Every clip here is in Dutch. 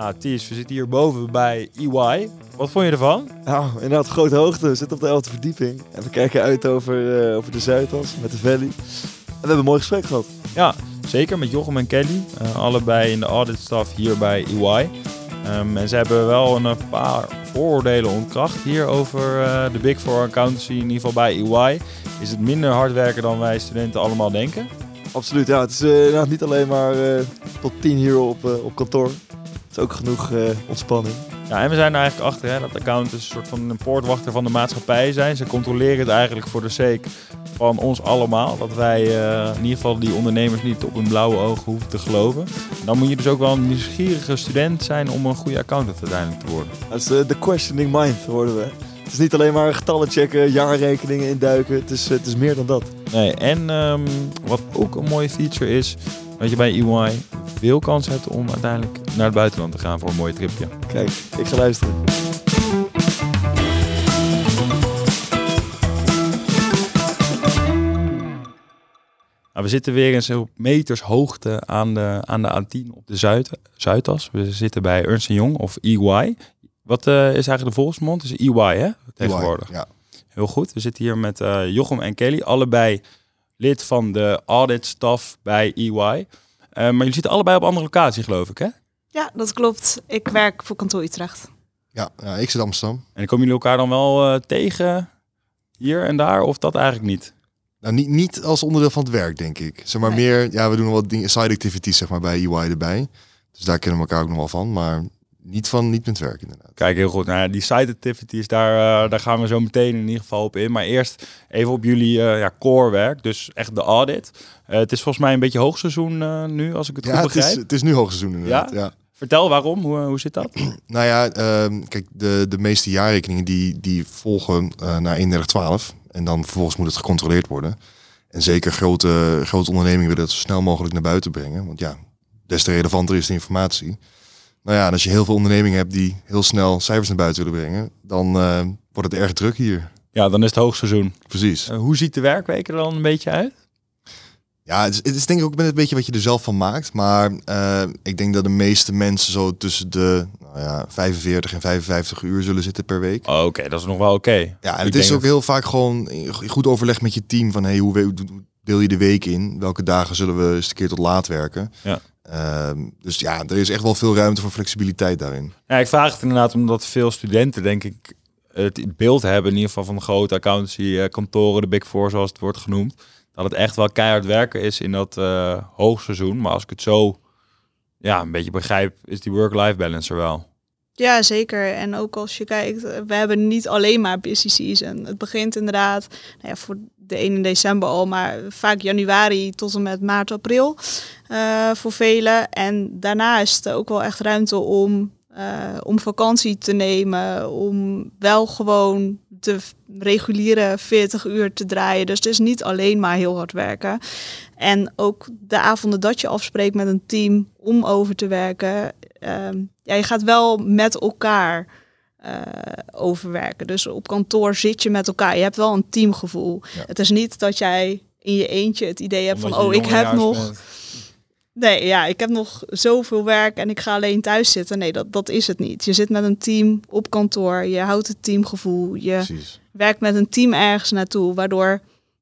Nou, Ties, we zitten hier boven bij EY. Wat vond je ervan? Nou, inderdaad, grote hoogte. We zitten op de 11e verdieping. En we kijken uit over, uh, over de Zuidas met de Valley. En we hebben een mooi gesprek gehad. Ja, zeker met Jochem en Kelly. Uh, allebei in de auditstaf hier bij EY. Um, en ze hebben wel een paar vooroordelen ontkracht hier over uh, de Big Four Accountancy, in ieder geval bij EY. Is het minder hard werken dan wij studenten allemaal denken? Absoluut, ja. Het is uh, niet alleen maar uh, tot tien hier op, op kantoor. Ook genoeg ontspanning. Ja, en we zijn er eigenlijk achter hè, dat accountants een soort van een poortwachter van de maatschappij zijn. Ze controleren het eigenlijk voor de sake van ons allemaal. Dat wij uh, in ieder geval die ondernemers niet op hun blauwe ogen hoeven te geloven. Dan moet je dus ook wel een nieuwsgierige student zijn om een goede accountant uiteindelijk te worden. Dat is de, de questioning mind worden we. Het is niet alleen maar getallen checken, jaarrekeningen induiken. Het is, het is meer dan dat. Nee, en um, wat ook een mooie feature is, dat je bij EY veel kans hebt om uiteindelijk naar het buitenland te gaan voor een mooi tripje. Kijk, ik ga luisteren. Nou, we zitten weer eens op meters hoogte aan de, aan de A10 op de Zuid, Zuidas. We zitten bij Ernst Young of EY. Wat uh, is eigenlijk de volksmond? Is EY, hè? Tegenwoordig. EY, ja. Heel goed. We zitten hier met uh, Jochem en Kelly, allebei lid van de audit staff bij EY. Uh, maar jullie zitten allebei op andere locatie, geloof ik, hè? Ja, dat klopt. Ik werk voor kantoor Utrecht. Ja, ja ik zit Amsterdam. En komen jullie elkaar dan wel uh, tegen hier en daar, of dat eigenlijk niet? Nou, niet, niet als onderdeel van het werk, denk ik. Zeg maar nee. meer, ja, we doen wat dingen, side activities zeg maar, bij EY erbij. Dus daar kennen we elkaar ook nog wel van. Maar niet van niet met werk inderdaad. Kijk, heel goed. Nou, die side activities, daar, uh, daar gaan we zo meteen in ieder geval op in. Maar eerst even op jullie uh, ja, core werk, dus echt de audit. Uh, het is volgens mij een beetje hoogseizoen nu, als ik het ja, goed begrijp. Het is, het is nu hoogseizoen inderdaad, ja. ja. Vertel waarom, hoe, hoe zit dat? nou ja, uh, kijk, de, de meeste jaarrekeningen die, die volgen naar 3112. En dan vervolgens moet het gecontroleerd worden. En zeker grote, grote ondernemingen willen dat zo snel mogelijk naar buiten brengen. Want ja, des te relevanter is de informatie. Nou ja, en als je heel veel ondernemingen hebt die heel snel cijfers naar buiten willen brengen, dan uh, wordt het erg druk hier. Ja, dan is het hoogseizoen. Precies. Uh, hoe ziet de werkweek er dan een beetje uit? Ja, het is, het is denk ik ook een beetje wat je er zelf van maakt. Maar uh, ik denk dat de meeste mensen zo tussen de nou ja, 45 en 55 uur zullen zitten per week. Oh, oké, okay. dat is nog wel oké. Okay. Ja, en ik het is ook heel vaak gewoon goed overleg met je team van hey, hoe deel je de week in? Welke dagen zullen we eens een keer tot laat werken? Ja. Uh, dus ja, er is echt wel veel ruimte voor flexibiliteit daarin. Ja, ik vraag het inderdaad omdat veel studenten, denk ik, het beeld hebben in ieder geval van de grote accountancy kantoren, de Big Four zoals het wordt genoemd dat het echt wel keihard werken is in dat uh, hoogseizoen. Maar als ik het zo ja, een beetje begrijp, is die work-life balance er wel. Ja, zeker. En ook als je kijkt, we hebben niet alleen maar busy season. Het begint inderdaad nou ja, voor de 1 in december al, maar vaak januari tot en met maart, april uh, voor velen. En daarna is het ook wel echt ruimte om, uh, om vakantie te nemen, om wel gewoon de reguliere 40 uur te draaien. Dus het is niet alleen maar heel hard werken. En ook de avonden dat je afspreekt met een team om over te werken. Um, ja, je gaat wel met elkaar uh, overwerken. Dus op kantoor zit je met elkaar. Je hebt wel een teamgevoel. Ja. Het is niet dat jij in je eentje het idee hebt Omdat van... oh, ik heb nog... Bent. Nee, ja, ik heb nog zoveel werk en ik ga alleen thuis zitten. Nee, dat, dat is het niet. Je zit met een team op kantoor. Je houdt het teamgevoel. Je Precies. werkt met een team ergens naartoe. Waardoor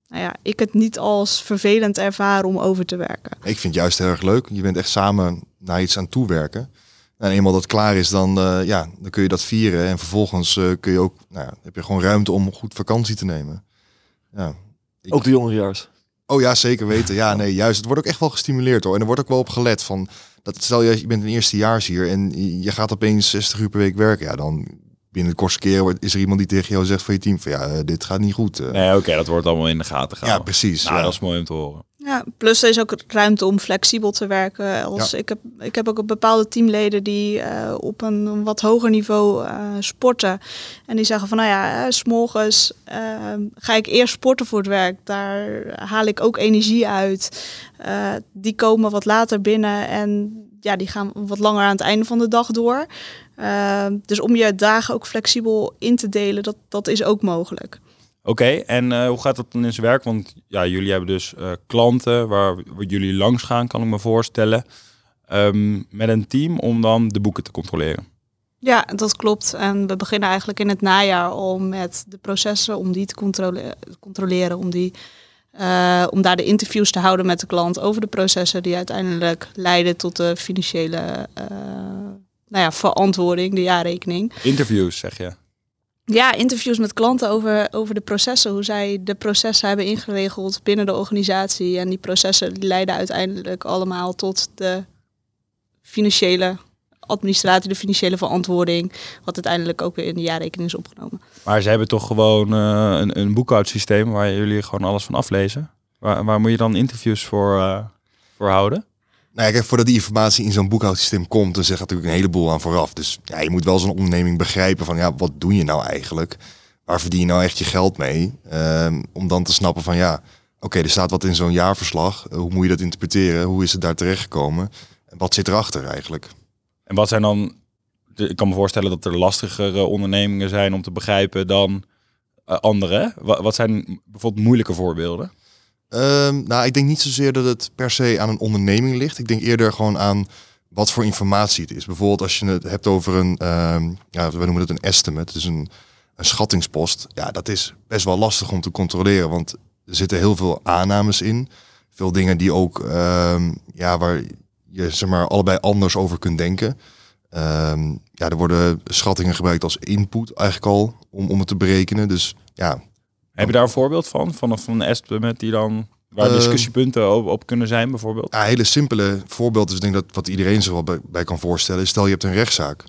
nou ja, ik het niet als vervelend ervaar om over te werken. Ik vind het juist heel erg leuk. Je bent echt samen naar iets aan toewerken. En eenmaal dat klaar is, dan, uh, ja, dan kun je dat vieren. En vervolgens uh, kun je ook, nou ja, heb je gewoon ruimte om goed vakantie te nemen. Ja, ik... Ook de jongerejaars. Oh ja, zeker weten. Ja, nee, juist. Het wordt ook echt wel gestimuleerd hoor. En er wordt ook wel op gelet van, dat stel je, je bent een eerstejaars hier en je gaat opeens 60 uur per week werken. Ja, dan binnen het kortste keer is er iemand die tegen jou zegt van je team van ja, dit gaat niet goed. Nee, oké, okay, dat wordt allemaal in de gaten gehouden. Ja, precies. Nou, ja. dat is mooi om te horen. Ja, plus er is ook ruimte om flexibel te werken. Als ja. ik, heb, ik heb ook bepaalde teamleden die uh, op een wat hoger niveau uh, sporten. En die zeggen van nou ja, s'morgens uh, ga ik eerst sporten voor het werk. Daar haal ik ook energie uit. die komen wat later binnen en ja, die gaan wat langer aan het einde van de dag door. dus om je dagen ook flexibel in te delen, dat, dat is ook mogelijk. Oké, okay, en uh, hoe gaat dat dan in zijn werk? Want ja, jullie hebben dus uh, klanten waar, waar, jullie langs gaan, kan ik me voorstellen. ehm, met een team om dan de boeken te controleren. Ja, dat klopt. En we beginnen eigenlijk in het najaar al met de processen om die te controle- controleren, om, die, eh, om daar de interviews te houden met de klant over de processen die uiteindelijk leiden tot de financiële eh, nou ja, verantwoording, de jaarrekening. Interviews, zeg je. Ja, interviews met klanten over, over de processen, hoe zij de processen hebben ingeregeld binnen de organisatie. En die processen leiden uiteindelijk allemaal tot de financiële administratie, de financiële verantwoording, wat uiteindelijk ook weer in de jaarrekening is opgenomen. Maar ze hebben toch gewoon eh, een, een boekhoudsysteem waar jullie gewoon alles van aflezen? Waar, waar moet je dan interviews voor, eh, voor houden? Nou voordat die informatie in zo'n boekhoudsysteem komt, dan zegt natuurlijk een heleboel aan vooraf. Dus ja, je moet wel zo'n onderneming begrijpen van, ja, wat doe je nou eigenlijk? Waar verdien je nou echt je geld mee? Ehm, om dan te snappen van, ja, oké, er staat wat in zo'n jaarverslag. Eh, hoe moet je dat interpreteren? Hoe is het daar terechtgekomen? En wat zit erachter eigenlijk? En wat zijn dan... Ik kan me voorstellen dat er lastigere ondernemingen zijn om te begrijpen dan eh, andere. Wa- Wat zijn bijvoorbeeld moeilijke voorbeelden? Ehm, nou, ik denk niet zozeer dat het per se aan een onderneming ligt. Ik denk eerder gewoon aan wat voor informatie het is. Bijvoorbeeld als je het hebt over een, ehm, ja, we noemen het een estimate, dus een, een schattingspost. Ja, dat is best wel lastig om te controleren, want er zitten heel veel aannames in. Veel dingen die ook, ehm, ja, waar je zeg maar allebei anders over kunt denken. Ja, er worden schattingen gebruikt als input eigenlijk al om, om het te berekenen. Dus ja, Heb je daar een voorbeeld van? Van een, van een estimate die dan... Waar Eh, discussiepunten op, op kunnen zijn bijvoorbeeld? Ja, een hele simpele voorbeeld is ik denk dat wat iedereen zich wel bij, bij kan voorstellen. is Stel je hebt een rechtszaak.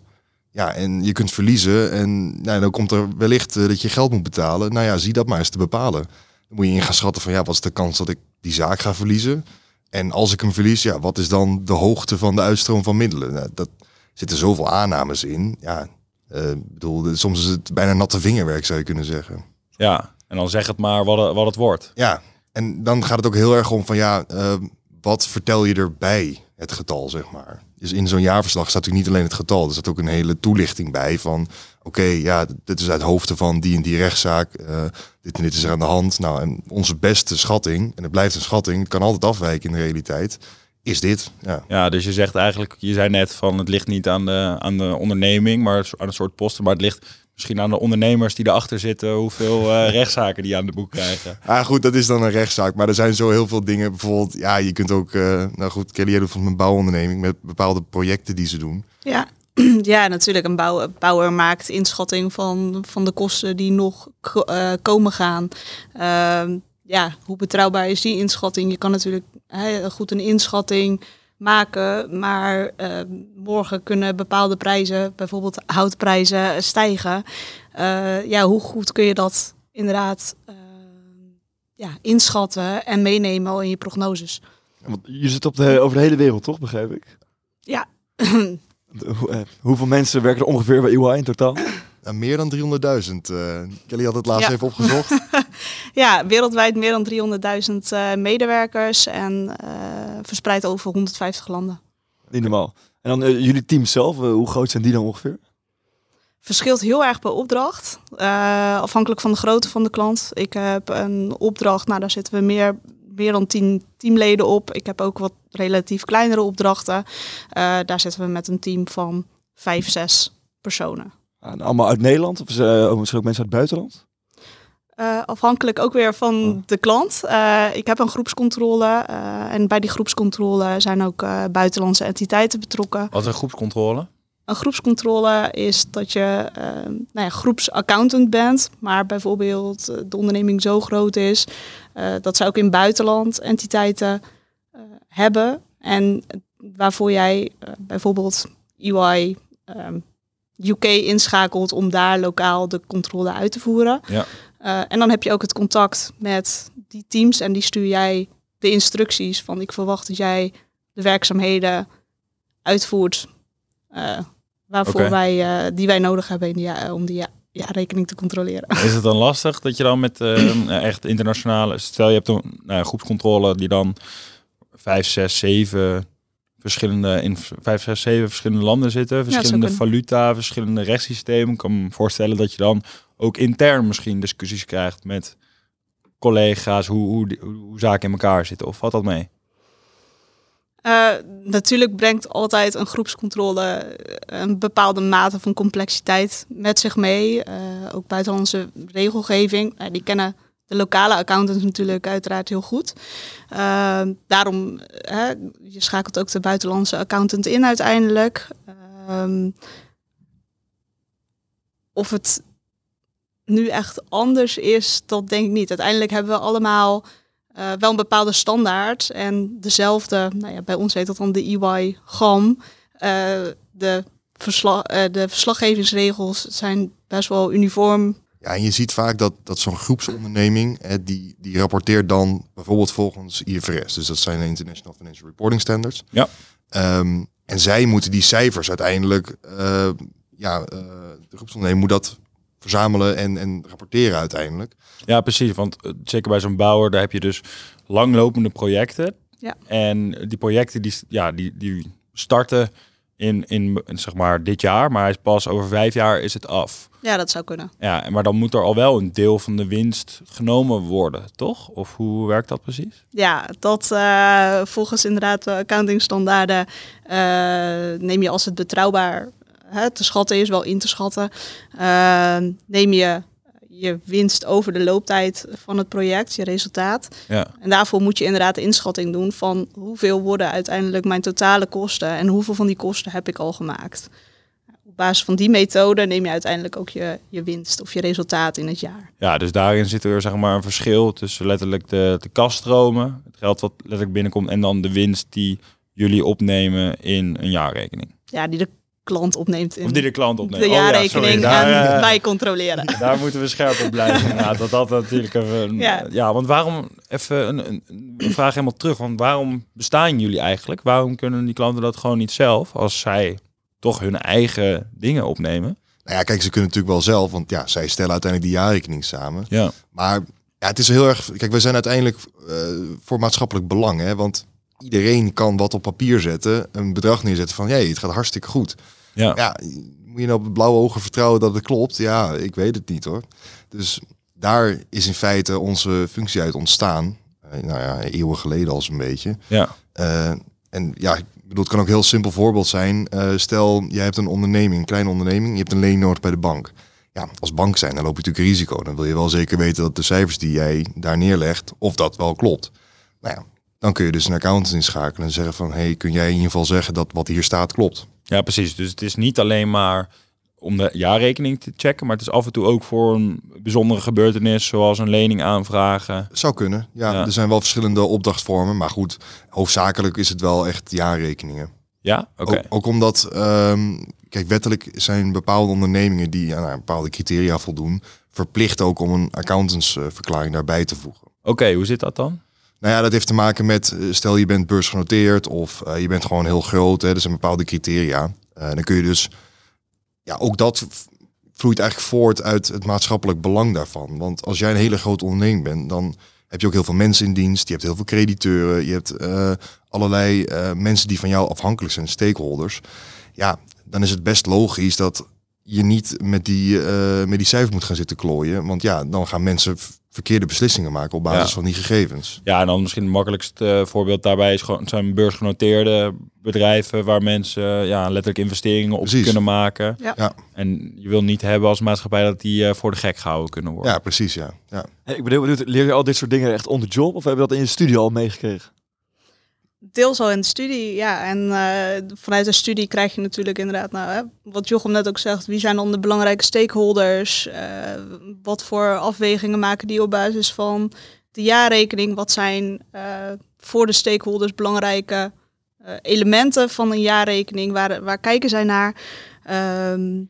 Ja, en je kunt verliezen en nou, dan komt er wellicht eh, dat je geld moet betalen. Nou ja, zie dat maar eens te bepalen. Dan moet je in gaan schatten van ja, wat is de kans dat ik die zaak ga verliezen? En als ik hem verlies, ja, wat is dan de hoogte van de uitstroom van middelen? Nou, dat zitten zoveel aannames in. Ja, ik bedoel, soms is het bijna natte vingerwerk zou je kunnen zeggen. Ja, en dan zeg het maar wat het, wat het wordt. Ja, en dan gaat het ook heel erg om van ja, eh, wat vertel je erbij het getal, zeg maar. Dus in zo'n jaarverslag staat natuurlijk niet alleen het getal, er staat ook een hele toelichting bij van oké, ja, dit is uit hoofden van die en die rechtszaak, eh, dit en dit is er aan de hand. Nou, en onze beste schatting, en het blijft een schatting, het kan altijd afwijken in de realiteit, is dit. Ja. Ja, dus je zegt eigenlijk, je zei net van het ligt niet aan de, aan de onderneming, maar aan een soort posten. Maar het ligt misschien aan de ondernemers die erachter zitten, hoeveel eh, rechtszaken die aan de boek krijgen. Ah, goed, dat is dan een rechtszaak. Maar er zijn zo heel veel dingen. Bijvoorbeeld, ja, je kunt ook, eh, nou goed, Kelly jij doet van een bouwonderneming met bepaalde projecten die ze doen. Ja, ja natuurlijk. Een bouw, bouwer maakt inschatting van, van de kosten die nog eh, komen gaan. Ehm, ja, hoe betrouwbaar is die inschatting? Je kan natuurlijk goed een inschatting maken, maar ehm, morgen kunnen bepaalde prijzen, bijvoorbeeld houtprijzen, stijgen. Eh, ja, hoe goed kun je dat inderdaad ehm, ja, inschatten en meenemen al in je prognoses? Want je zit op de, over de hele wereld, toch? Begrijp ik. Ja. De- hoe- eh, hoeveel mensen werken er ongeveer bij EY in totaal? Nou, meer dan 300.000. eh Kelly had het laatst Ja. even opgezocht. Ja, wereldwijd meer dan 300.000 eh, medewerkers en eh, verspreid over 150 landen. Niet normaal. En dan eh, jullie team zelf, eh, hoe groot zijn die dan ongeveer? Verschilt heel erg per opdracht, eh, afhankelijk van de grootte van de klant. Ik heb een opdracht, nou daar zitten we meer, meer dan 10 teamleden op. Ik heb ook wat relatief kleinere opdrachten. Daar zitten we met een team van 5, 6 personen. Nou, allemaal uit Nederland? Of is, misschien ook mensen uit het buitenland? Eh, afhankelijk ook weer van Oh. de klant. Eh, ik heb een groepscontrole eh, en bij die groepscontrole zijn ook buitenlandse entiteiten betrokken. Wat is een groepscontrole? Een groepscontrole is dat je eh, nou ja, groepsaccountant bent, maar bijvoorbeeld de onderneming zo groot is dat ze ook in buitenland entiteiten hebben en waarvoor jij bijvoorbeeld EY ehm, UK inschakelt om daar lokaal de controle uit te voeren. Ja. Eh, en dan heb je ook het contact met die teams en die stuur jij de instructies van ik verwacht dat jij de werkzaamheden uitvoert eh, waarvoor wij, eh, die wij nodig hebben in die, om die ja, ja, rekening te controleren. Is het dan lastig dat je dan met eh, echt internationale... Stel je hebt een nou, groepscontrole die dan vijf, zes, zeven verschillende, in vijf, zes, zeven verschillende landen zitten. Verschillende valuta, verschillende rechtssystemen. Ik kan me voorstellen dat je dan ook intern misschien discussies krijgt met collega's, hoe, hoe, hoe, zaken in elkaar zitten. Of valt dat mee? Uh, natuurlijk brengt altijd een groepscontrole een bepaalde mate van complexiteit met zich mee. Uh, ook buitenlandse regelgeving. Die kennen de lokale accountants natuurlijk uiteraard heel goed. daarom, je schakelt ook de buitenlandse accountant in uiteindelijk. Ehm, of het nu echt anders is, dat denk ik niet. Uiteindelijk hebben we allemaal uh, wel een bepaalde standaard en dezelfde, nou ja, bij ons heet dat dan de EY-GAM. Uh, eh, de, verslag, uh, de verslaggevingsregels zijn best wel uniform. Ja, en je ziet vaak dat, dat zo'n groepsonderneming, hè, die, die rapporteert dan bijvoorbeeld volgens IFRS. Dus dat zijn de International Financial Reporting Standards. Ja. Um, en zij moeten die cijfers uiteindelijk, ja, de groepsonderneming moet dat verzamelen en, en rapporteren uiteindelijk. Ja, precies. Want uh, zeker bij zo'n bouwer, daar heb je dus langlopende projecten. Ja. En die projecten die, ja, die, die starten in, in zeg maar dit jaar, maar hij is pas over vijf jaar is het af. Ja, dat zou kunnen. Ja, maar dan moet er al wel een deel van de winst genomen worden, toch? Of hoe werkt dat precies? Ja, dat uh, volgens inderdaad de accountingstandaarden uh, neem je als het betrouwbaar hè, te schatten is, wel in te schatten. Ehm, neem je je winst over de looptijd van het project, je resultaat. Ja. En daarvoor moet je inderdaad de inschatting doen van hoeveel worden uiteindelijk mijn totale kosten en hoeveel van die kosten heb ik al gemaakt. Op basis van die methode neem je uiteindelijk ook je, je winst of je resultaat in het jaar. Ja, dus daarin zit er zeg maar een verschil tussen letterlijk de, de kaststromen, het geld wat letterlijk binnenkomt, en dan de winst die jullie opnemen in een jaarrekening. Ja, die de klant opneemt. In of die de klant opneemt. De jaarrekening oh, ja, daar, en wij controleren. Daar moeten we scherp op blijven. inderdaad. Dat dat natuurlijk een, ja. ja, want waarom, even een, een, een, vraag helemaal terug. Want waarom bestaan jullie eigenlijk? Waarom kunnen die klanten dat gewoon niet zelf? Als zij toch hun eigen dingen opnemen. Nou ja, kijk, ze kunnen natuurlijk wel zelf. Want ja, zij stellen uiteindelijk die jaarrekening samen. Ja. Maar ja, het is heel erg... Kijk, we zijn uiteindelijk uh, voor maatschappelijk belang. Hè, want iedereen kan wat op papier zetten, een bedrag neerzetten van, hey, het gaat hartstikke goed. Ja. ja, moet je nou op blauwe ogen vertrouwen dat het klopt? Ja, ik weet het niet hoor. Dus daar is in feite onze functie uit ontstaan. Uh, nou ja, eeuwen geleden al zo'n beetje. Ja. Uh, en ja, ik bedoel, het kan ook een heel simpel voorbeeld zijn. Uh, stel, jij hebt een onderneming, een kleine onderneming, je hebt een leen nodig bij de bank. Ja, als bank zijn, dan loop je natuurlijk risico. Dan wil je wel zeker weten dat de cijfers die jij daar neerlegt, of dat wel klopt. Nou ja, dan kun je dus een accountant inschakelen en zeggen van, hey, kun jij in ieder geval zeggen dat wat hier staat klopt? Ja, precies. Dus het is niet alleen maar om de jaarrekening te checken, maar het is af en toe ook voor een bijzondere gebeurtenis, zoals een lening aanvragen. Zou kunnen. Ja, er zijn wel verschillende opdrachtvormen, maar goed, hoofdzakelijk is het wel echt jaarrekeningen. Ja, oké. Ook, ook, omdat, um, kijk, wettelijk zijn bepaalde ondernemingen die aan bepaalde criteria voldoen, verplicht ook om een accountantsverklaring daarbij te voegen. Oké, hoe zit dat dan? Nou ja, dat heeft te maken met, eh, stel je bent beursgenoteerd of uh, je bent gewoon heel groot, hè, er zijn bepaalde criteria. Uh, dan kun je dus, ja, ook dat vloeit eigenlijk voort uit het maatschappelijk belang daarvan. Want als jij een hele grote onderneming bent, dan heb je ook heel veel mensen in dienst, je hebt heel veel crediteuren, je hebt allerlei mensen die van jou afhankelijk zijn, stakeholders. Ja, dan is het best logisch dat je niet met die, met die cijfers moet gaan zitten klooien. Want ja, dan gaan mensen verkeerde beslissingen maken op basis van die gegevens. Ja, en dan misschien het makkelijkste voorbeeld daarbij is gewoon zijn beursgenoteerde bedrijven waar mensen ja, letterlijk investeringen op kunnen maken. Ja. En je wil niet hebben als maatschappij dat die uh, voor de gek gehouden kunnen worden. Ja, precies. Ja. Ja. Hey, ik bedoel, leer je al dit soort dingen echt on the job of hebben we dat in je studie al meegekregen? Deels al in de studie, ja. En uh, vanuit de studie krijg je natuurlijk inderdaad, nou, hè, wat Jochem net ook zegt, wie zijn dan de belangrijke stakeholders? Uh, wat voor afwegingen maken die op basis van de jaarrekening? Wat zijn uh, voor de stakeholders belangrijke elementen van een jaarrekening? Waar, waar kijken zij naar? Um,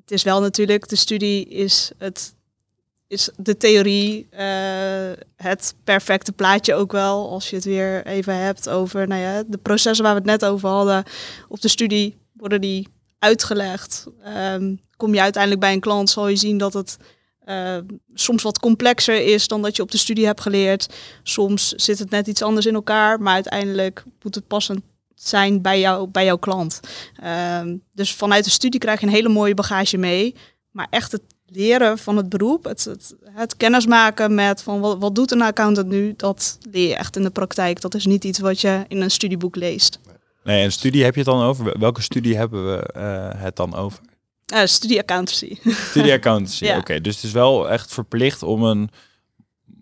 het is wel natuurlijk, de studie is het is de theorie uh, het perfecte plaatje ook wel. Als je het weer even hebt over nou ja, de processen waar we het net over hadden. Op de studie worden die uitgelegd. Um, kom je uiteindelijk bij een klant, zal je zien dat het uh, soms wat complexer is dan dat je op de studie hebt geleerd. Soms zit het net iets anders in elkaar, maar uiteindelijk moet het passend zijn bij, jou, bij jouw klant. Um, dus vanuit de studie krijg je een hele mooie bagage mee. Maar echt het leren van het beroep, het, het, het kennismaken met van wat, wat doet een accountant nu, dat leer je echt in de praktijk. Dat is niet iets wat je in een studieboek leest. Nee, en studie heb je het dan over? Welke studie hebben we eh, het dan over? Uh, studie accountancy. Studie accountancy, Ja. oké. Dus het is wel echt verplicht om een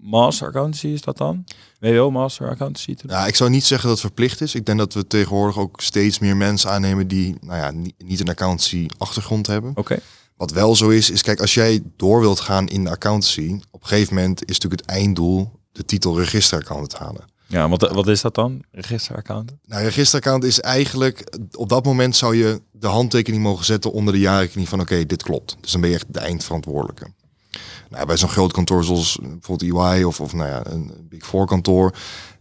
master accountancy, is dat dan? WO master accountancy te doen? Ja, ik zou niet zeggen dat het verplicht is. Ik denk dat we tegenwoordig ook steeds meer mensen aannemen die nou ja, niet, niet een accountancy achtergrond hebben. Oké. Wat wel zo is, is kijk, als jij door wilt gaan in de accountancy, op een gegeven moment is natuurlijk het einddoel de titel registeraccountant halen. Ja, wat, wat is dat dan? Registeraccountant? Nou, registeraccountant is eigenlijk, op dat moment zou je de handtekening mogen zetten onder de jaarrekening van oké, dit klopt. Dus dan ben je echt de eindverantwoordelijke. Nou, bij zo'n groot kantoor zoals bijvoorbeeld EY of, of nou ja, een Big Four kantoor,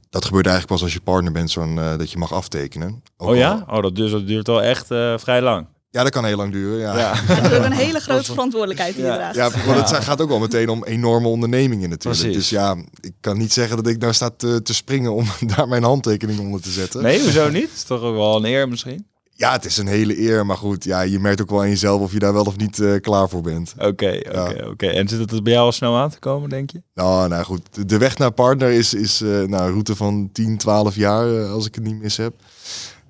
dat gebeurt eigenlijk pas als je partner bent, zo'n, eh, dat je mag aftekenen. Ook Oh ja? al- Oh, dat, dus, dat duurt wel echt eh, vrij lang. Ja, dat kan heel lang duren. Ja, ja. Dat is ook een hele grote verantwoordelijkheid die je Ja. maar het gaat ook wel meteen om enorme ondernemingen natuurlijk. Precies. Dus ja, ik kan niet zeggen dat ik daar sta te, te springen om daar mijn handtekening onder te zetten. Nee, hoezo niet? is toch ook wel een eer misschien? Ja, het is een hele eer, maar goed, ja, je merkt ook wel aan jezelf of je daar wel of niet eh, klaar voor bent. Oké, oké, oké. En zit het er bij jou al snel aan te komen, denk je? Nou, nou goed, de- de weg naar partner is, is eh, nou, een route van 10, 12 jaar, eh, als ik het niet mis heb.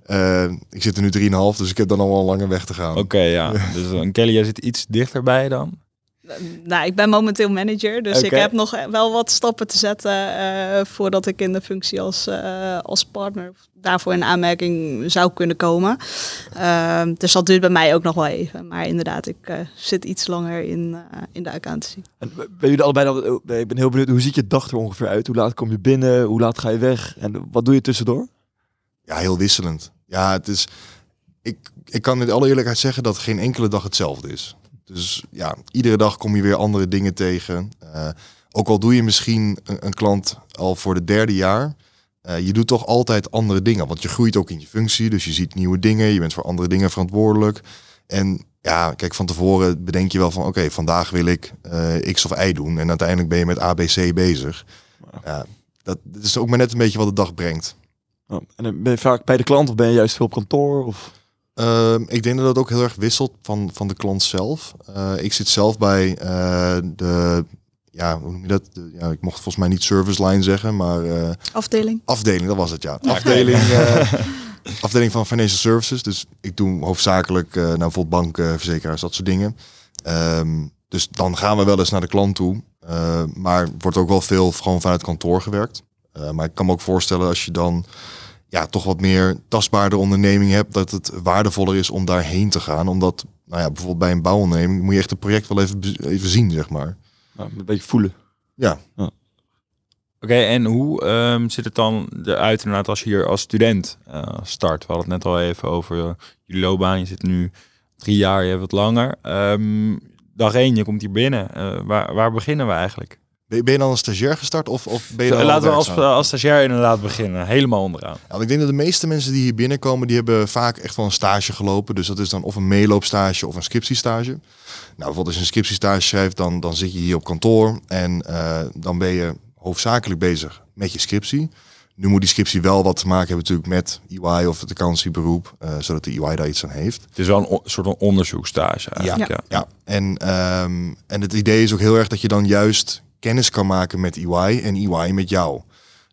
Eh, ik zit er nu 3,5, dus ik heb dan al wel een lange weg te gaan. Oké, ja. Dus een Kelly, jij zit iets dichterbij dan? Nou, ik ben momenteel manager, dus ik heb nog wel wat stappen te zetten eh, voordat ik in de functie als, eh, als partner daarvoor in aanmerking zou kunnen komen. Ehm, dus dat duurt bij mij ook nog wel even. Maar inderdaad, ik eh, zit iets langer in, eh, in de accountancy. En ben jullie allebei dan, eh, ik ben heel benieuwd, hoe ziet je dag er ongeveer uit? Hoe laat kom je binnen? Hoe laat ga je weg? En wat doe je tussendoor? Ja, heel wisselend. Ja, het is. Ik, ik kan met alle eerlijkheid zeggen dat geen enkele dag hetzelfde is. Dus ja, iedere dag kom je weer andere dingen tegen. Eh, ook al doe je misschien een, een klant al voor de derde jaar. eh, je doet toch altijd andere dingen. Want je groeit ook in je functie. Dus je ziet nieuwe dingen. Je bent voor andere dingen verantwoordelijk. En ja, kijk, van tevoren bedenk je wel van... oké, vandaag wil ik eh, X of Y doen. En uiteindelijk ben je met ABC bezig. Ja, dat, dat is ook maar net een beetje wat de dag brengt. Oh, en dan ben je vaak bij de klant of ben je juist veel op kantoor? Of... Ehm, ik denk dat het ook heel erg wisselt van, van de klant zelf. Eh, ik zit zelf bij eh, de, ja, hoe noem je dat? De, ja, ik mocht volgens mij niet service line zeggen, maar eh, Afdeling. afdeling, dat was het ja. Afdeling, eh, afdeling van financial services. Dus ik doe hoofdzakelijk, eh nou bijvoorbeeld banken, verzekeraars, dat soort dingen. Ehm, dus dan gaan we wel eens naar de klant toe. Eh, maar wordt ook wel veel gewoon vanuit kantoor gewerkt. Eh, maar ik kan me ook voorstellen als je dan ja, toch wat meer tastbaarder onderneming hebt, dat het waardevoller is om daarheen te gaan. Omdat, nou ja, bijvoorbeeld bij een bouwonderneming moet je echt het project wel even, even zien, zeg maar. Een beetje voelen. Ja, Oké, en hoe ehm, zit het dan eruit inderdaad als je hier als student eh, start? We hadden het net al even over jullie loopbaan. Je zit nu drie jaar, je hebt wat langer. Ehm, dag één, je komt hier binnen. Eh, waar, waar beginnen we eigenlijk? Ben je, dan als stagiair gestart of, of ben je dan al Laten we als, werkzaam? als stagiair inderdaad beginnen. Helemaal onderaan. Ja, ik denk dat de meeste mensen die hier binnenkomen, die hebben vaak echt wel een stage gelopen. Dus dat is dan of een meeloopstage of een scriptiestage. Nou, bijvoorbeeld als je een scriptiestage schrijft, dan, dan zit je hier op kantoor en eh, dan ben je hoofdzakelijk bezig met je scriptie. Nu moet die scriptie wel wat te maken hebben natuurlijk met EY of het accountancyberoep, eh zodat de EY daar iets aan heeft. Het is wel een soort van onderzoekstage eigenlijk. Ja. Ja, en, ehm, en het idee is ook heel erg dat je dan juist kennis kan maken met EY en EY met jou.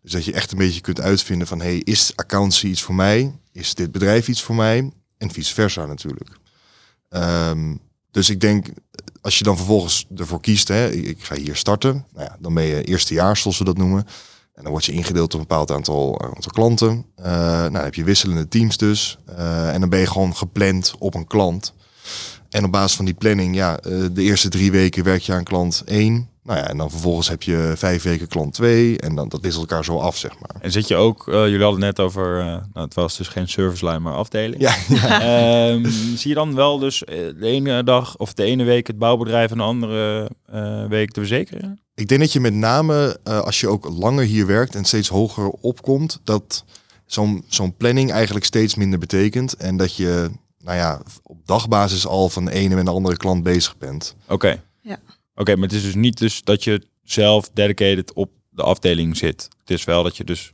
Dus dat je echt een beetje kunt uitvinden van, hey, is accountancy iets voor mij? Is dit bedrijf iets voor mij? En vice versa natuurlijk. Ehm, dus ik denk, als je dan vervolgens ervoor kiest, hè, ik, ga hier starten, nou ja, dan ben je eerstejaars, zoals we dat noemen. En dan word je ingedeeld op een bepaald aantal, aantal klanten. Eh, nou, dan heb je wisselende teams dus. Eh, en dan ben je gewoon gepland op een klant. En op basis van die planning, ja, eh, de eerste drie weken werk je aan klant 1. Nou ja, en dan vervolgens heb je vijf weken klant 2. En dan dat wisselt elkaar zo af, zeg maar. En zit je ook, eh, jullie hadden het net over, eh, nou, het was dus geen service line, maar afdeling. Ja, Ehm, zie je dan wel dus eh, de ene dag of de ene week het bouwbedrijf en de andere eh, week de verzekeren? Ik denk dat je met name, eh, als je ook langer hier werkt en steeds hoger opkomt, dat zo'n zo'n planning eigenlijk steeds minder betekent. En dat je, nou ja, op dagbasis al van de ene en de andere klant bezig bent. Oké. Ja. Oké, maar het is dus niet dus dat je zelf dedicated op de afdeling zit. Het is wel dat je dus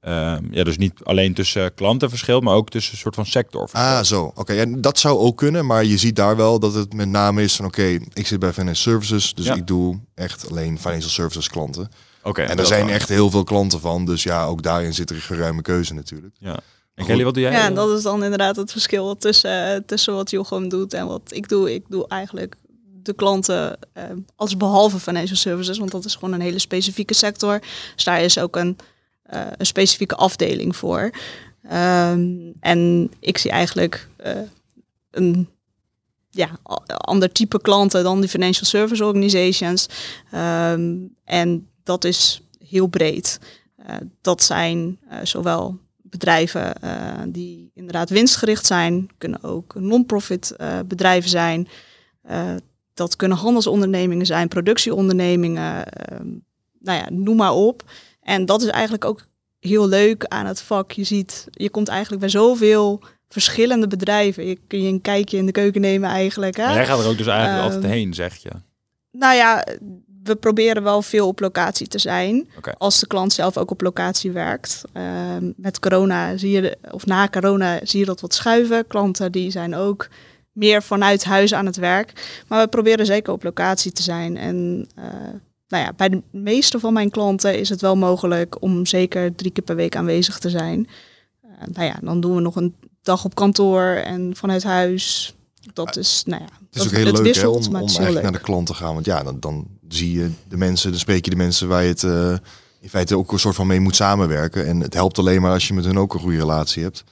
Ehm, ja, dus niet alleen tussen klantenverschil, maar ook tussen een soort van sector. Ah, zo. Oké, ja, dat zou ook kunnen, maar je ziet daar wel dat het met name is van oké, ik zit bij financial services, dus Ja. ik doe echt alleen financial services klanten. Oké, en er zijn wel. echt heel veel klanten van, dus ja, ook daarin zit er een geruime keuze natuurlijk. Ja. En Kelly, wat doe jij? Ja, en dat is dan inderdaad het verschil tussen, tussen wat Jochem doet en wat ik doe. Ik doe eigenlijk de klanten eh, als behalve financial services, want dat is gewoon een hele specifieke sector. Dus daar is ook een, eh, een specifieke afdeling voor. Ehm, en ik zie eigenlijk eh, een ja, ander type klanten dan die financial service organizations. Ehm, en dat is heel breed. Dat zijn zowel bedrijven die inderdaad winstgericht zijn, kunnen ook non-profit bedrijven zijn. Dat kunnen handelsondernemingen zijn, productieondernemingen, ehm, nou ja, noem maar op. En dat is eigenlijk ook heel leuk aan het vak. Je ziet, je komt eigenlijk bij zoveel verschillende bedrijven. Je kun je een kijkje in de keuken nemen eigenlijk. Hè? Maar jij gaat er ook dus eigenlijk Ehm, altijd heen, zeg je. Nou ja, we proberen wel veel op locatie te zijn. Als de klant zelf ook op locatie werkt. Ehm, met corona zie je, of na corona zie je dat wat schuiven. Klanten die zijn ook meer vanuit huis aan het werk. Maar we proberen zeker op locatie te zijn. En eh, nou ja, bij de meeste van mijn klanten is het wel mogelijk om zeker drie keer per week aanwezig te zijn. Eh, nou ja, dan doen we nog een dag op kantoor en vanuit huis. Dat is, nou ja, Het is ook heel leuk om, om eigenlijk naar de klant te gaan, want ja, dan, dan zie je de mensen, dan spreek je de mensen waar je het eh, in feite ook een soort van mee moet samenwerken. En het helpt alleen maar als je met hun ook een goede relatie hebt.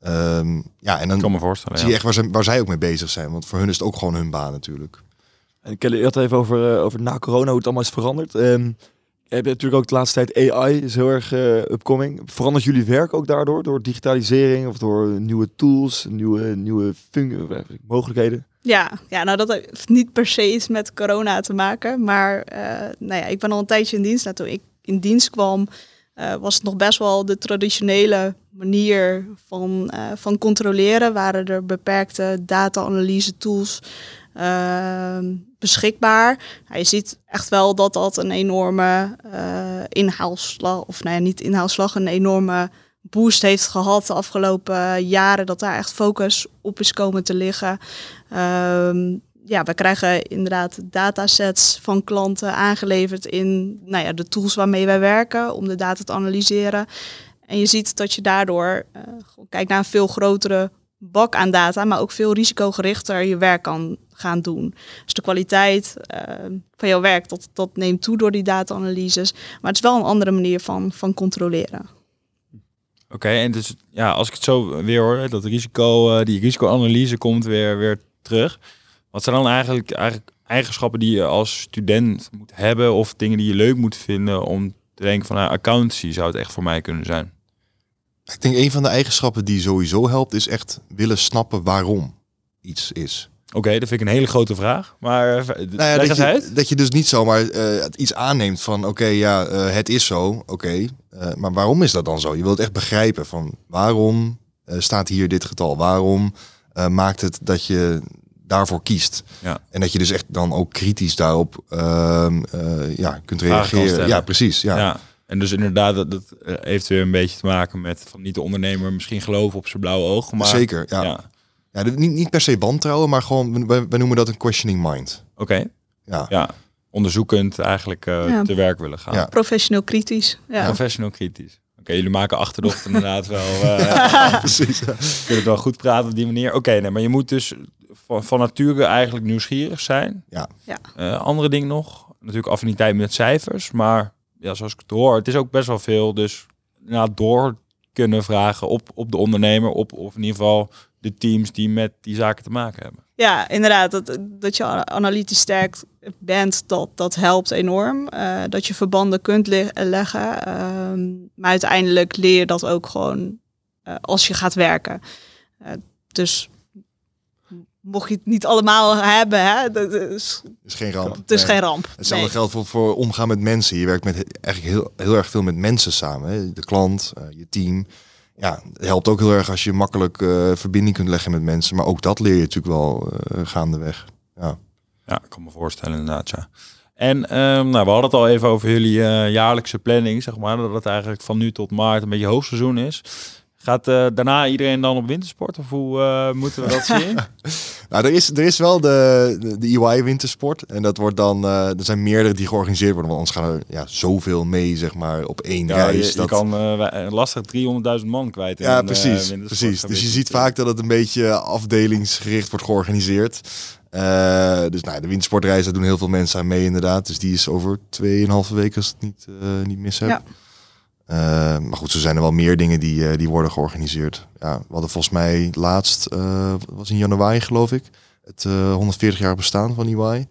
Ehm, ja, en dan Ik kan me voorstellen. zie Ja. je echt waar, ze, waar zij ook mee bezig zijn, want voor hun is het ook gewoon hun baan natuurlijk. En Kelly, je had het even over, eh, over na corona, hoe het allemaal is veranderd. Ehm, je hebt natuurlijk ook de laatste tijd AI is heel erg eh, upcoming. Verandert jullie werk ook daardoor? Door digitalisering of door nieuwe tools, nieuwe, nieuwe fun- eh, mogelijkheden? Ja, ja, nou dat heeft niet per se iets met corona te maken. Maar eh, nou ja, ik ben al een tijdje in dienst. Nou, toen ik in dienst kwam, eh, was het nog best wel de traditionele manier van, eh, van controleren. Waren er beperkte data-analyse tools ehm, beschikbaar. Nou, je ziet echt wel dat dat een enorme eh, inhaalslag, of nou ja, niet inhaalslag, een enorme boost heeft gehad de afgelopen jaren. Dat daar echt focus op is komen te liggen. Ehm, ja, we krijgen inderdaad datasets van klanten aangeleverd in nou ja, de tools waarmee wij werken om de data te analyseren. En je ziet dat je daardoor gewoon kijkt naar een veel grotere bak aan data, maar ook veel risicogerichter je werk kan gaan doen. Dus de kwaliteit eh, van jouw werk, dat, dat neemt toe door die data-analyses. Maar het is wel een andere manier van, van controleren. Oké, en dus ja, als ik het zo weer hoor, dat risico, eh, die risicoanalyse komt weer, weer terug. Wat zijn dan eigenlijk, eigenlijk eigenschappen die je als student moet hebben of dingen die je leuk moet vinden om te denken van nou, accountancy zou het echt voor mij kunnen zijn? Ik denk een van de eigenschappen die sowieso helpt, is echt willen snappen waarom iets is. Oké, dat vind ik een hele grote vraag, maar eh, Nou ja, dat, je, uit. dat je dus niet zomaar eh, iets aanneemt van oké, ja, eh, het is zo, oké. maar waarom is dat dan zo? Je wilt echt begrijpen van waarom staat hier dit getal? Waarom maakt het dat je daarvoor kiest? Ja. En dat je dus echt dan ook kritisch daarop ehm, eh, ja, kunt reageren. Ja, precies. Ja. Ja. En dus inderdaad, dat, dat eh, heeft weer een beetje te maken met van niet de ondernemer misschien geloven op zijn blauwe ogen, maar Zeker, ja. ja. niet, niet per se wantrouwen, maar gewoon, we, we noemen dat een questioning mind. Oké, Ja, ja. Onderzoekend eigenlijk eh, Ja. te werk willen gaan. Ja. Professioneel kritisch. Ja. Professional kritisch. Oké, jullie maken achterdocht inderdaad wel. eh precies. ja. kunnen het wel goed praten op die manier. Oké, nee, maar je moet dus van, van nature eigenlijk nieuwsgierig zijn. Ja. Ja. Eh, andere ding nog, natuurlijk affiniteit met cijfers, maar ja, zoals ik het hoor, het is ook best wel veel. Dus nou, door kunnen vragen op, op de ondernemer, op of in ieder geval de teams die met die zaken te maken hebben. Ja, inderdaad. Dat, dat je analytisch sterk bent, dat, dat helpt enorm. Eh, dat je verbanden kunt le- leggen. Ehm, maar uiteindelijk leer je dat ook gewoon eh, als je gaat werken. Eh, dus mocht je het niet allemaal hebben, hè, dat is, is geen ramp. het is Nee. geen ramp. Hetzelfde Nee. geldt voor, voor omgaan met mensen. Je werkt met, eigenlijk heel, heel erg veel met mensen samen. Hè? De klant, eh, je team. Ja, het helpt ook heel erg als je makkelijk eh, verbinding kunt leggen met mensen. Maar ook dat leer je natuurlijk wel eh, gaandeweg. Ja. Ja, ik kan me voorstellen inderdaad, ja. En ehm, nou, we hadden het al even over jullie eh, jaarlijkse planning, zeg maar. Dat het eigenlijk van nu tot maart een beetje hoogseizoen is. Gaat eh, daarna iedereen dan op wintersport? Of hoe eh, moeten we dat zien? Nou, er is, er is wel de, de, de EY wintersport. En dat wordt dan, eh, er zijn meerdere die georganiseerd worden. Want anders gaan er ja, zoveel mee, zeg maar, op één ja, je, reis. je dat, kan eh, wij- lastig 300.000 man kwijt. in ja, precies. precies. Dus je ziet vaak dat het een beetje afdelingsgericht wordt georganiseerd. Eh, dus nou, de wintersportreis, daar doen heel veel mensen aan mee inderdaad. Dus die is over 2,5 weken als ik het niet, eh, niet mis heb. Ja. Eh, maar goed, zo zijn er wel meer dingen die, eh, die worden georganiseerd. Ja, we hadden volgens mij laatst, eh, was in januari geloof ik, het eh 140 jaar bestaan van EY.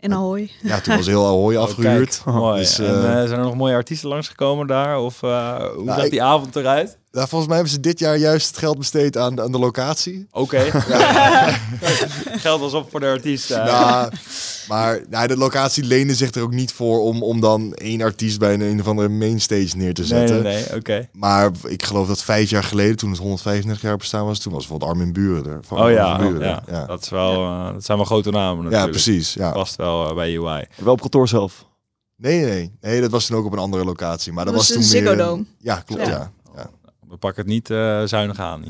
In Ahoy. Ja, toen was heel Ahoy Oh, afgehuurd. kijk, mooi. Dus, en zijn er nog mooie artiesten langsgekomen daar? Of eh, hoe Nou, zag ik- die avond eruit? Nou, volgens mij hebben ze dit jaar juist het geld besteed aan, aan de locatie. Oké. Geld was op voor de artiest. eh. Nou, maar nou, de locatie leende zich er ook niet voor om, om dan één artiest bij een, een of andere mainstage neer te zetten. nee, nee. Oké. Maar ik geloof dat vijf jaar geleden, toen het 135 jaar bestaan was, toen was bijvoorbeeld Armin Buren er. Van Oh ja, Buren, ja. ja. Dat, is wel, eh, dat zijn wel grote namen Ja, natuurlijk. precies. Ja. Past wel eh, bij UI. Wel op kantoor zelf. Nee, nee, nee, nee. dat was toen ook op een andere locatie. Maar dat, Dat was was toen meer... Ziggo Dome. Ja, klopt. Ja. We pakken het niet eh, zuinig aan.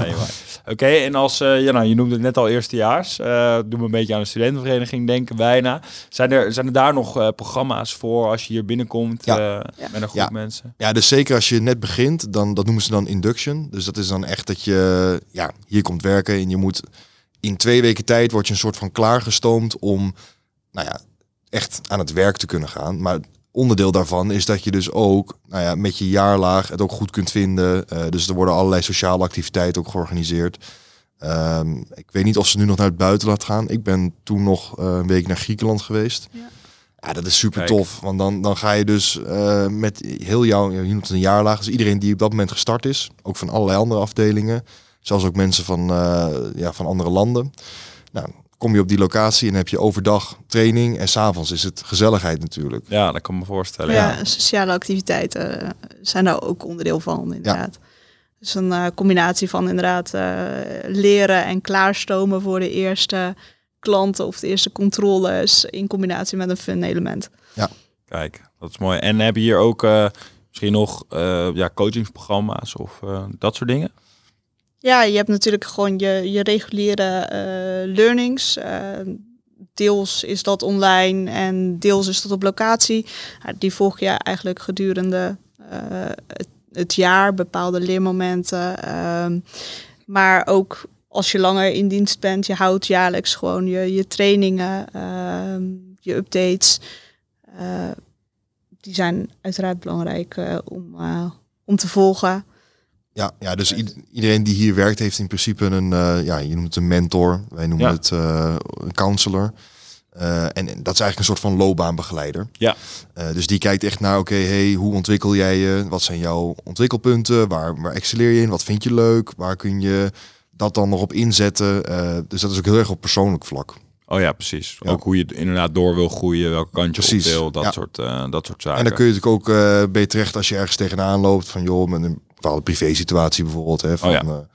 Oké, en als, eh, ja, nou, je noemde het net al eerstejaars. eh doen we een beetje aan de studentenvereniging denken bijna. Zijn er, zijn er daar nog eh, programma's voor als je hier binnenkomt Ja. eh, Ja. met een groep Ja. mensen? Ja, dus zeker als je net begint, dan dat noemen ze dan induction. Dus dat is dan echt dat je ja, hier komt werken en je moet in twee weken tijd word je een soort van klaargestoomd om nou ja, echt aan het werk te kunnen gaan. Maar onderdeel daarvan is dat je dus ook nou ja, met je jaarlaag het ook goed kunt vinden. Eh, dus er worden allerlei sociale activiteiten ook georganiseerd. Ehm, ik weet niet of ze nu nog naar het buitenland gaan. Ik ben toen nog eh, een week naar Griekenland geweest. Ja. Ja, dat is super Kijk. tof. Want dan, dan ga je dus eh, met heel jouw, je noemt het een jaarlaag, dus iedereen die op dat moment gestart is, ook van allerlei andere afdelingen, zelfs ook mensen van, eh, ja, van andere landen. Nou, kom je op die locatie en heb je overdag training en s'avonds is het gezelligheid natuurlijk. Ja, dat kan ik me voorstellen. Ja, Ja. sociale activiteiten eh, zijn daar ook onderdeel van, inderdaad. Dus een eh, combinatie van inderdaad eh, leren en klaarstomen voor de eerste klanten of de eerste controles in combinatie met een fun element. Kijk, dat is mooi. En heb je hier ook eh, misschien nog eh, ja, coachingsprogramma's of eh, dat soort dingen? Ja, je hebt natuurlijk gewoon je, je reguliere eh, learnings. Eh, deels is dat online en deels is dat op locatie. Die volg je eigenlijk gedurende eh, het, het jaar, bepaalde leermomenten. Ehm, maar ook als je langer in dienst bent, je houdt jaarlijks gewoon je, je trainingen, ehm, je updates. Die zijn uiteraard belangrijk om, om te volgen. Ja, ja dus iedereen die hier werkt heeft in principe een, eh, ja, je noemt het een mentor, wij noemen Ja. het eh, een counselor. Eh, en, en dat is eigenlijk een soort van loopbaanbegeleider. Ja. Dus die kijkt echt naar, oké, hey, hoe ontwikkel jij je? Wat zijn jouw ontwikkelpunten? Waar, waar excelleer je in? Wat vind je leuk? Waar kun je dat dan nog op inzetten? Dus dat is ook heel erg op persoonlijk vlak. Oh ja, precies. Ja. Ook hoe je inderdaad door wil groeien, welke kant je Precies, op wil, dat, ja. soort, dat soort zaken. En dan kun je natuurlijk ook eh bij terecht als je ergens tegenaan loopt van joh, met bepaalde privé-situatie bijvoorbeeld. Hè, van, Oh ja. ja.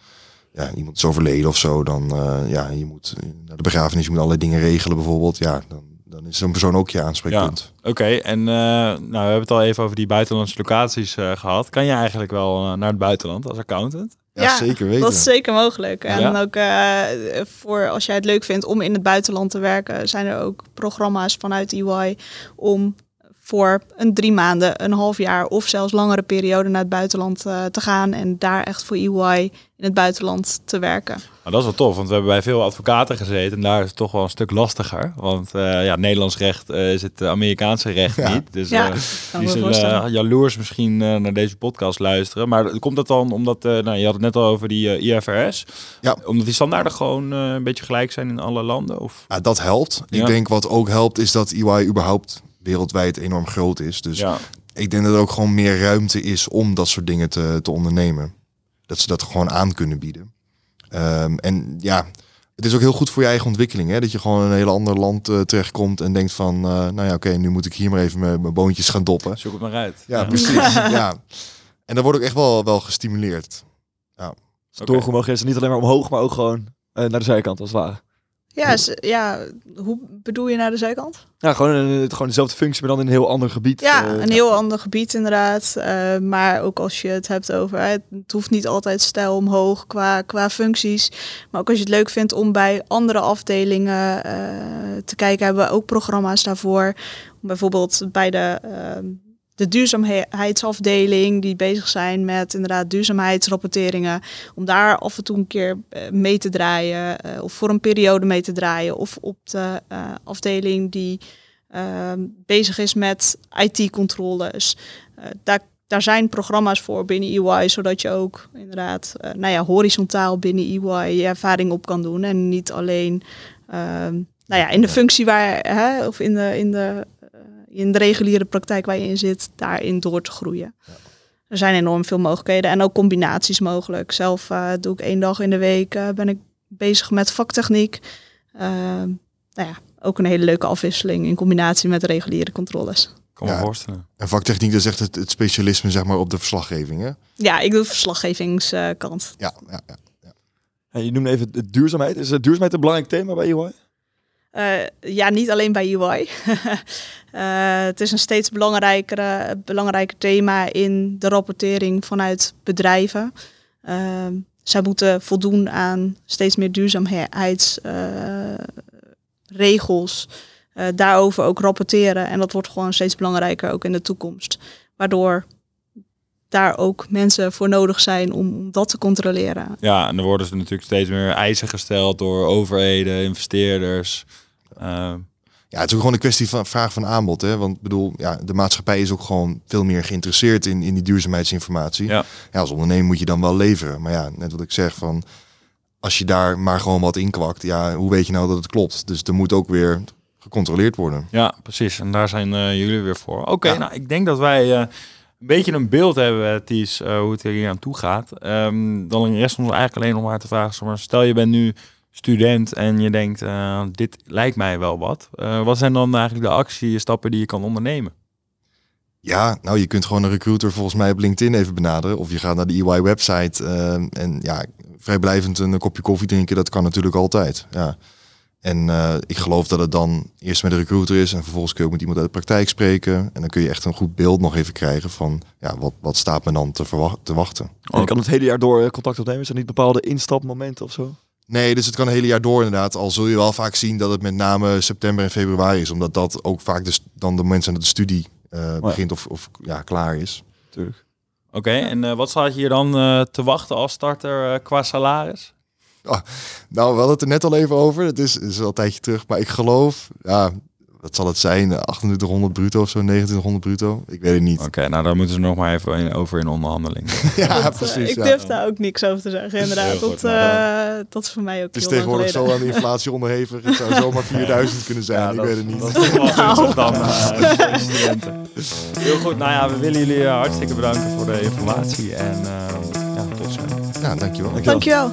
ja, iemand is overleden of zo, dan eh, ja, je moet naar de begrafenis, je moet allerlei dingen regelen bijvoorbeeld. Ja, dan, dan is zo'n persoon ook je aanspreekpunt. Oké, en eh, nou, we hebben het al even over die buitenlandse locaties eh, gehad. Kan je eigenlijk wel naar het buitenland als accountant? Ja, Ja, zeker weten. Dat is zeker mogelijk. En Ja? ook eh, voor als jij het leuk vindt om in het buitenland te werken, zijn er ook programma's vanuit EY om voor een drie maanden, een half jaar of zelfs langere periode naar het buitenland eh, te gaan en daar echt voor EY in het buitenland te werken. Nou, dat is wel tof, want we hebben bij veel advocaten gezeten en daar is het toch wel een stuk lastiger. Want eh, ja, Nederlands recht eh, is het Amerikaanse recht Ja. niet. Dus Ja, eh, kan die me zullen jaloers misschien eh, naar deze podcast luisteren. Maar komt dat dan omdat, eh, nou, je had het net al over die IFRS. Ja. Omdat die standaarden gewoon eh, een beetje gelijk zijn in alle landen? Of? Ja, dat helpt. Ja. Ik denk wat ook helpt is dat EY überhaupt wereldwijd enorm groot is. Dus ja. ik denk dat er ook gewoon meer ruimte is om dat soort dingen te, te ondernemen. Dat ze dat gewoon aan kunnen bieden. Ehm, en ja, het is ook heel goed voor je eigen ontwikkeling. Hè? Dat je gewoon in een heel ander land eh, terechtkomt en denkt van, eh, nou ja, oké, nu moet ik hier maar even mijn, mijn boontjes gaan doppen. Zoek het maar uit. Ja, precies. ja. En dat wordt ook echt wel, wel gestimuleerd. Oké. Doorgemogen is het niet alleen maar omhoog, maar ook gewoon eh, naar de zijkant als het ware. Ja, ja, hoe bedoel je naar de zijkant? Ja, gewoon, een, gewoon dezelfde functie, maar dan in een heel ander gebied. Ja, Eh, een heel ander gebied inderdaad. Eh, maar ook als je het hebt over, het hoeft niet altijd stijl omhoog qua, qua functies. Maar ook als je het leuk vindt om bij andere afdelingen eh, te kijken, hebben we ook programma's daarvoor. Bijvoorbeeld bij de, ehm, de duurzaamheidsafdeling die bezig zijn met inderdaad duurzaamheidsrapporteringen. Om daar af en toe een keer eh, mee te draaien eh, of voor een periode mee te draaien. Of op de eh, afdeling die ehm, bezig is met IT-controles. Daar, daar zijn programma's voor binnen EY, zodat je ook inderdaad nou ja, horizontaal binnen EY je ervaring op kan doen. En niet alleen ehm, nou ja, in de functie waar, hè, of in de, in, de, in de reguliere praktijk waar je in zit, daarin door te groeien. Er zijn enorm veel mogelijkheden en ook combinaties mogelijk. Zelf eh, doe ik één dag in de week, eh, ben ik bezig met vaktechniek. Ehm, nou ja, ook een hele leuke afwisseling in combinatie met reguliere controles. kan me Ja. voorstellen. En vaktechniek, dat is echt het, het specialisme zeg maar, op de verslaggeving. Hè? Ja, ik doe de verslaggevingskant. Ja, ja, ja. ja, je noemde even de duurzaamheid. Is de duurzaamheid een belangrijk thema bij EY? Eh, ja, niet alleen bij UI. Eh, het is een steeds belangrijkere, belangrijker thema in de rapportering vanuit bedrijven. Ehm, zij moeten voldoen aan steeds meer duurzaamheidsregels. Eh, daarover ook rapporteren. En dat wordt gewoon steeds belangrijker ook in de toekomst. Waardoor daar ook mensen voor nodig zijn om, dat te controleren. Ja, en er worden ze natuurlijk steeds meer eisen gesteld door overheden, investeerders. Eh, Ja, het is ook gewoon een kwestie van vraag van aanbod. Hè? Want ik bedoel, ja, de maatschappij is ook gewoon veel meer geïnteresseerd in, in die duurzaamheidsinformatie. Ja. Ja, als ondernemer moet je dan wel leveren. Maar ja, net wat ik zeg van als je daar maar gewoon wat in kwakt, ja, hoe weet je nou dat het klopt? Dus er moet ook weer gecontroleerd worden. Ja, precies. En daar zijn eh, jullie weer voor. Oké, Ja. nou, ik denk dat wij eh, een beetje een beeld hebben, Ties, eh, hoe het er hier aan toe gaat. Ehm, dan rest ons eigenlijk alleen nog maar te vragen. maar, Stel je bent nu student en je denkt, eh, dit lijkt mij wel wat. Eh, wat zijn dan eigenlijk de actiestappen die je kan ondernemen? Ja, nou, je kunt gewoon een recruiter volgens mij op LinkedIn even benaderen. Of je gaat naar de EY-website. en ja, vrijblijvend een kopje koffie drinken, dat kan natuurlijk altijd. Ja. En eh, ik geloof dat het dan eerst met de recruiter is. En vervolgens kun je ook met iemand uit de praktijk spreken. En dan kun je echt een goed beeld nog even krijgen van... Ja, wat, wat staat me dan te, verwa- te wachten? En je kan het hele jaar door eh, contact opnemen. Zijn er niet bepaalde instapmomenten of zo? Nee, dus het kan het hele jaar door inderdaad. Al zul je wel vaak zien dat het met name september en februari is. Omdat dat ook vaak dus dan de mensen dat de studie eh, begint of, of ja, klaar is. Natuurlijk. Oké, en eh, wat staat je hier dan eh, te wachten als starter eh, qua salaris? Nou, we hadden het er net al even over. Het is, is al een tijdje terug. Maar ik geloof, ja, wat zal het zijn? 2800 bruto of zo, 2900 bruto? Ik weet het niet. Oké, nou daar moeten ze nog maar even in- over in onderhandeling. Ja, Dat, eh, precies. ik ja. durf daar ook niks over te zeggen, inderdaad. Heel goed, dat, nou eh, dat is voor mij ook Het is tegenwoordig zo aan de inflatie onderhevig. Het zou zomaar 4000 kunnen zijn. ik weet het niet. Dat is toch wel gunstig dan eh, studenten. Heel goed, nou ja, we willen jullie eh, hartstikke bedanken voor de informatie en eh, ja, tot ziens. Ja, dankjewel. Dankjewel. Dankjewel.